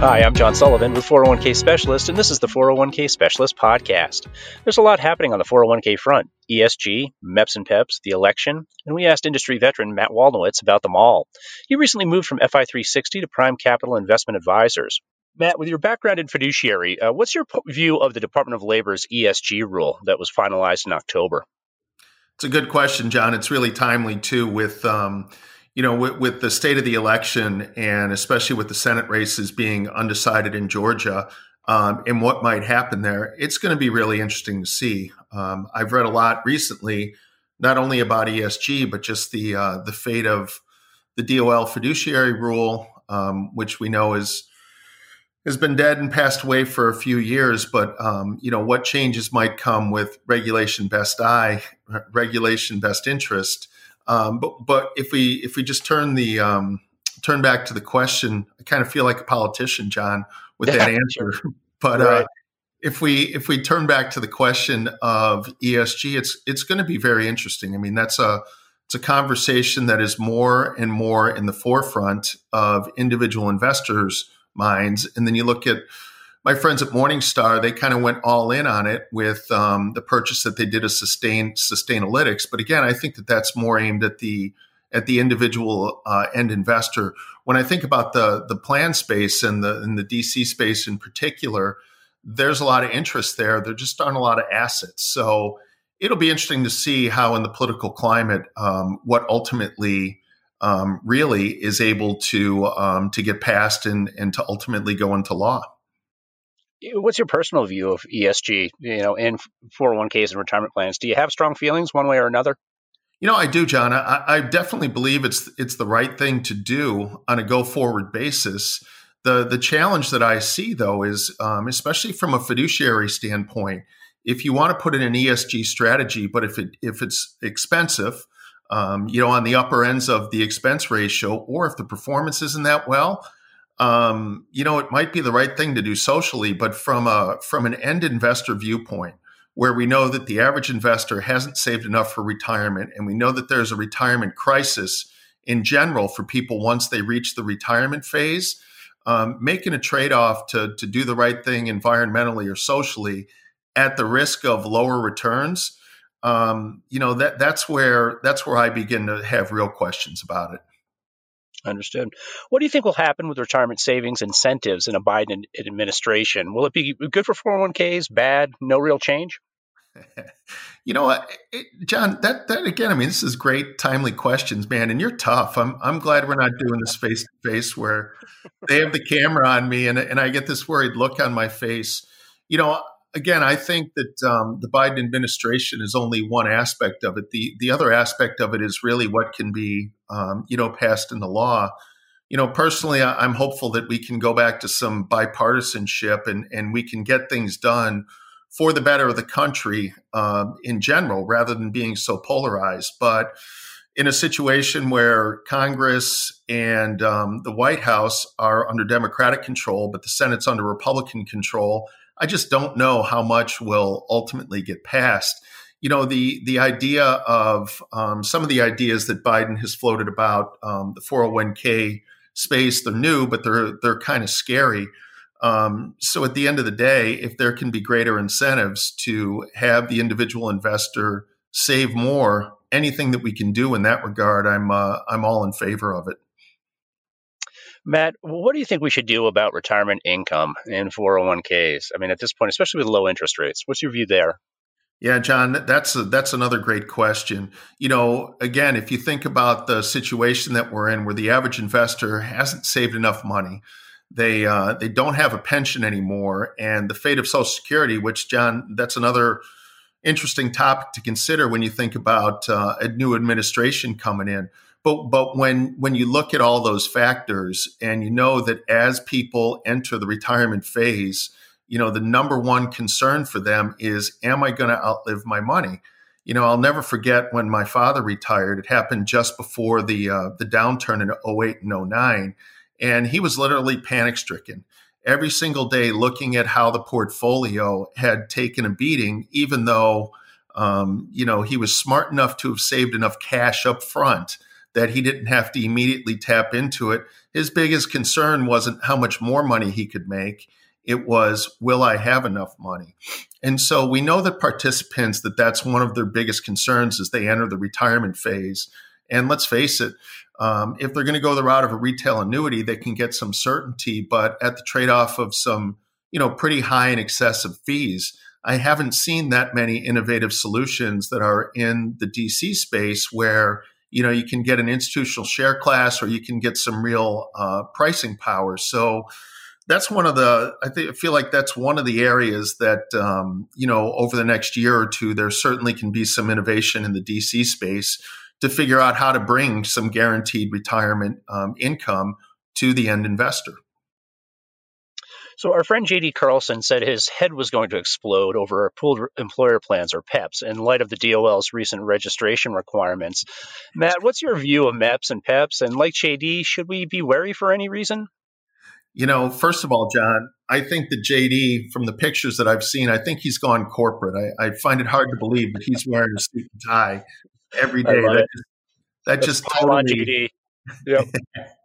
Hi, I'm John Sullivan with 401k Specialist, and this is the 401k Specialist Podcast. There's a lot happening on the 401k front ESG, MEPS and PEPs, the election, and we asked industry veteran Matt Wolniewicz about them all. He recently moved from FI360 to Prime Capital Investment Advisors. Matt, with your background in fiduciary, uh, what's your view of the Department of Labor's ESG rule that was finalized in October? It's a good question, John. It's really timely, too, with. Um, you know, with, with, the state of the election and especially with the Senate races being undecided in Georgia um, and what might happen there, it's going to be really interesting to see. Um, I've read a lot recently, not only about ESG, but just the uh, the fate of the DOL fiduciary rule, um, which we know is has been dead and passed away for a few years. But um, you know, what changes might come with regulation best eye, regulation best interest um, but but if we if we just turn the um, turn back to the question, I kind of feel like a politician, John, with that answer. But uh, right. uh, if we if we turn back to the question of ESG, it's it's going to be very interesting. I mean, that's a it's a conversation that is more and more in the forefront of individual investors' minds. And then you look at my friends at Morningstar, they kind of went all in on it with um, the purchase that they did of Sustain Sustainalytics. But again, I think that that's more aimed at the at the individual uh, end investor. When I think about the the plan space and the and the DC space in particular, there's a lot of interest there. There just aren't a lot of assets. So it'll be interesting to see how in the political climate um, what ultimately um, really is able to um, to get passed and and to ultimately go into law. What's your personal view of ESG, you know, in 401ks and retirement plans? Do you have strong feelings one way or another? You know, I do, John. I, I definitely believe it's it's the right thing to do on a go forward basis. The the challenge that I see though is, um, especially from a fiduciary standpoint, if you want to put in an ESG strategy, but if it if it's expensive, um, you know, on the upper ends of the expense ratio, or if the performance isn't that well, um, you know, it might be the right thing to do socially, but from a from an end investor viewpoint, where we know that the average investor hasn't saved enough for retirement, and we know that there's a retirement crisis in general for people once they reach the retirement phase, um, making a trade off to to do the right thing environmentally or socially at the risk of lower returns. Um, you know that that's where that's where I begin to have real questions about it. Understood. What do you think will happen with retirement savings incentives in a Biden administration? Will it be good for 401ks, bad, no real change? you know what, John, that, that again, I mean, this is great, timely questions, man. And you're tough. I'm, I'm glad we're not doing this face to face where they have the camera on me and, and I get this worried look on my face. You know, again, I think that um, the Biden administration is only one aspect of it. The the other aspect of it is really what can be, um, you know, passed in the law. You know, personally, I'm hopeful that we can go back to some bipartisanship and and we can get things done for the better of the country um, in general, rather than being so polarized. But in a situation where Congress and um, the White House are under Democratic control, but the Senate's under Republican control, I just don't know how much will ultimately get passed. You know, the the idea of um, some of the ideas that Biden has floated about um, the 401k space, they're new, but they're they're kind of scary. Um, so at the end of the day, if there can be greater incentives to have the individual investor save more, anything that we can do in that regard, I'm uh, I'm all in favor of it. Matt, what do you think we should do about retirement income in 401ks? I mean, at this point, especially with low interest rates, what's your view there? Yeah, John, that's a, that's another great question. You know, again, if you think about the situation that we're in, where the average investor hasn't saved enough money, they uh, they don't have a pension anymore, and the fate of Social Security, which John, that's another interesting topic to consider when you think about uh, a new administration coming in. But but when when you look at all those factors and you know that as people enter the retirement phase, you know the number one concern for them is am I going to outlive my money? You know, I'll never forget when my father retired. It happened just before the uh, the downturn in 08 and 09 and he was literally panic stricken every single day looking at how the portfolio had taken a beating even though um, you know he was smart enough to have saved enough cash up front that he didn't have to immediately tap into it. His biggest concern wasn't how much more money he could make. It was, will I have enough money? And so we know that participants that that's one of their biggest concerns as they enter the retirement phase. And let's face it, um, if they're going to go the route of a retail annuity, they can get some certainty, but at the trade off of some, you know, pretty high and excessive fees. I haven't seen that many innovative solutions that are in the DC space where you know you can get an institutional share class or you can get some real uh, pricing power. So that's one of the I think I feel like that's one of the areas that um, you know over the next year or two there certainly can be some innovation in the DC space to figure out how to bring some guaranteed retirement um, income to the end investor. So our friend JD Carlson said his head was going to explode over pooled employer plans or PEPs in light of the DOL's recent registration requirements. Matt, what's your view of MEPs and PEPs? And like JD, should we be wary for any reason? You know, first of all, John, I think that JD, from the pictures that I've seen, I think he's gone corporate. I, I find it hard to believe that he's wearing a suit and tie every day. That just, that just totally, yep.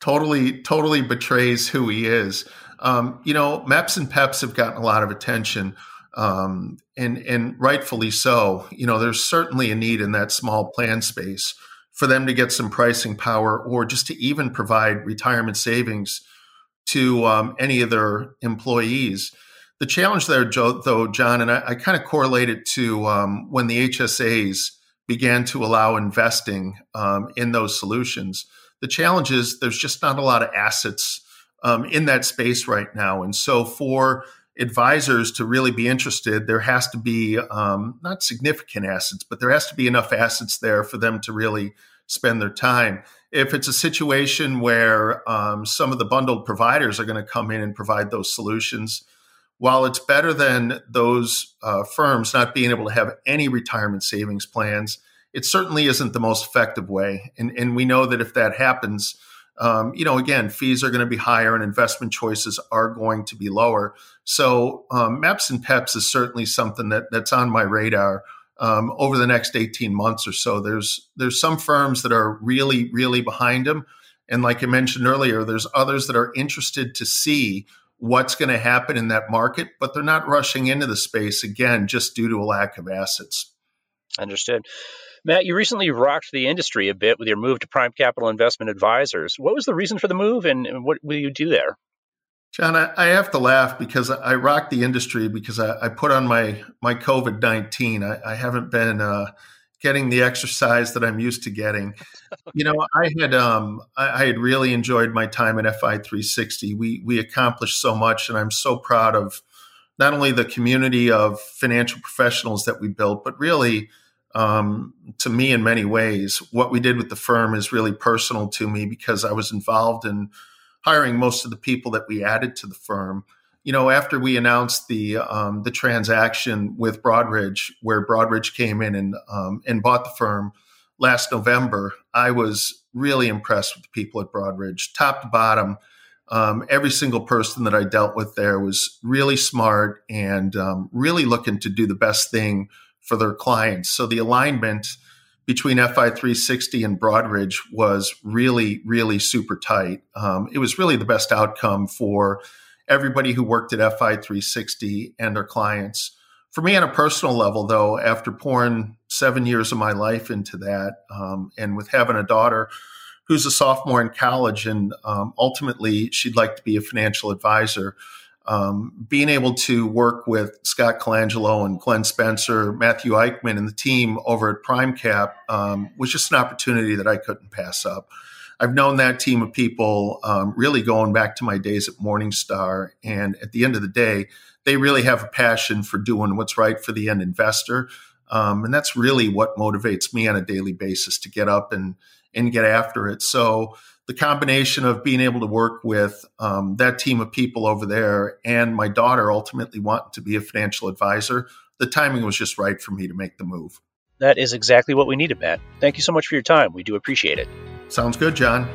totally, totally betrays who he is. Um, you know, MEPs and PEPs have gotten a lot of attention, um, and and rightfully so. You know, there's certainly a need in that small plan space for them to get some pricing power, or just to even provide retirement savings to um, any of their employees. The challenge there, Joe, though, John, and I, I kind of correlate it to um, when the HSAs began to allow investing um, in those solutions. The challenge is there's just not a lot of assets um, in that space right now. And so for advisors to really be interested, there has to be um, not significant assets, but there has to be enough assets there for them to really spend their time. If it's a situation where um, some of the bundled providers are going to come in and provide those solutions, while it's better than those uh, firms not being able to have any retirement savings plans, it certainly isn't the most effective way. And, and we know that if that happens, um, you know, again, fees are going to be higher and investment choices are going to be lower. So, um, MEPs and PEPs is certainly something that that's on my radar um, over the next 18 months or so. There's there's some firms that are really really behind them, and like I mentioned earlier, there's others that are interested to see what's going to happen in that market, but they're not rushing into the space again just due to a lack of assets. Understood. Matt, you recently rocked the industry a bit with your move to Prime Capital Investment Advisors. What was the reason for the move and what will you do there? John, I, I have to laugh because I rocked the industry because I, I put on my, my COVID 19. I, I, haven't been uh, getting the exercise that I'm used to getting. You know, I had um, I, I, had really enjoyed my time at FI 360. We we accomplished so much, and I'm so proud of not only the community of financial professionals that we built, but really, um, to me, in many ways, what we did with the firm is really personal to me because I was involved in hiring most of the people that we added to the firm you know, after we announced the um, the transaction with Broadridge, where Broadridge came in and um, and bought the firm last November, I was really impressed with the people at Broadridge, top to bottom. Um, every single person that I dealt with there was really smart and um, really looking to do the best thing for their clients. So the alignment between FI360 and Broadridge was really, really super tight. Um, it was really the best outcome for everybody who worked at FI360 and their clients. For me, on a personal level, though, after pouring seven years of my life into that, um, and with having a daughter who's a sophomore in college, and um, ultimately she'd like to be a financial advisor, um, being able to work with Scott Colangelo and Glenn Spencer, Matthew Eichmann, and the team over at PrimeCap um, was just an opportunity that I couldn't pass up. I've known that team of people um, really going back to my days at Morningstar. And at the end of the day, they really have a passion for doing what's right for the end investor. Um, and that's really what motivates me on a daily basis to get up and, and get after it. So the combination of being able to work with um, that team of people over there and my daughter ultimately wanting to be a financial advisor, the timing was just right for me to make the move. That is exactly what we needed, Matt. Thank you so much for your time. We do appreciate it. Sounds good, John.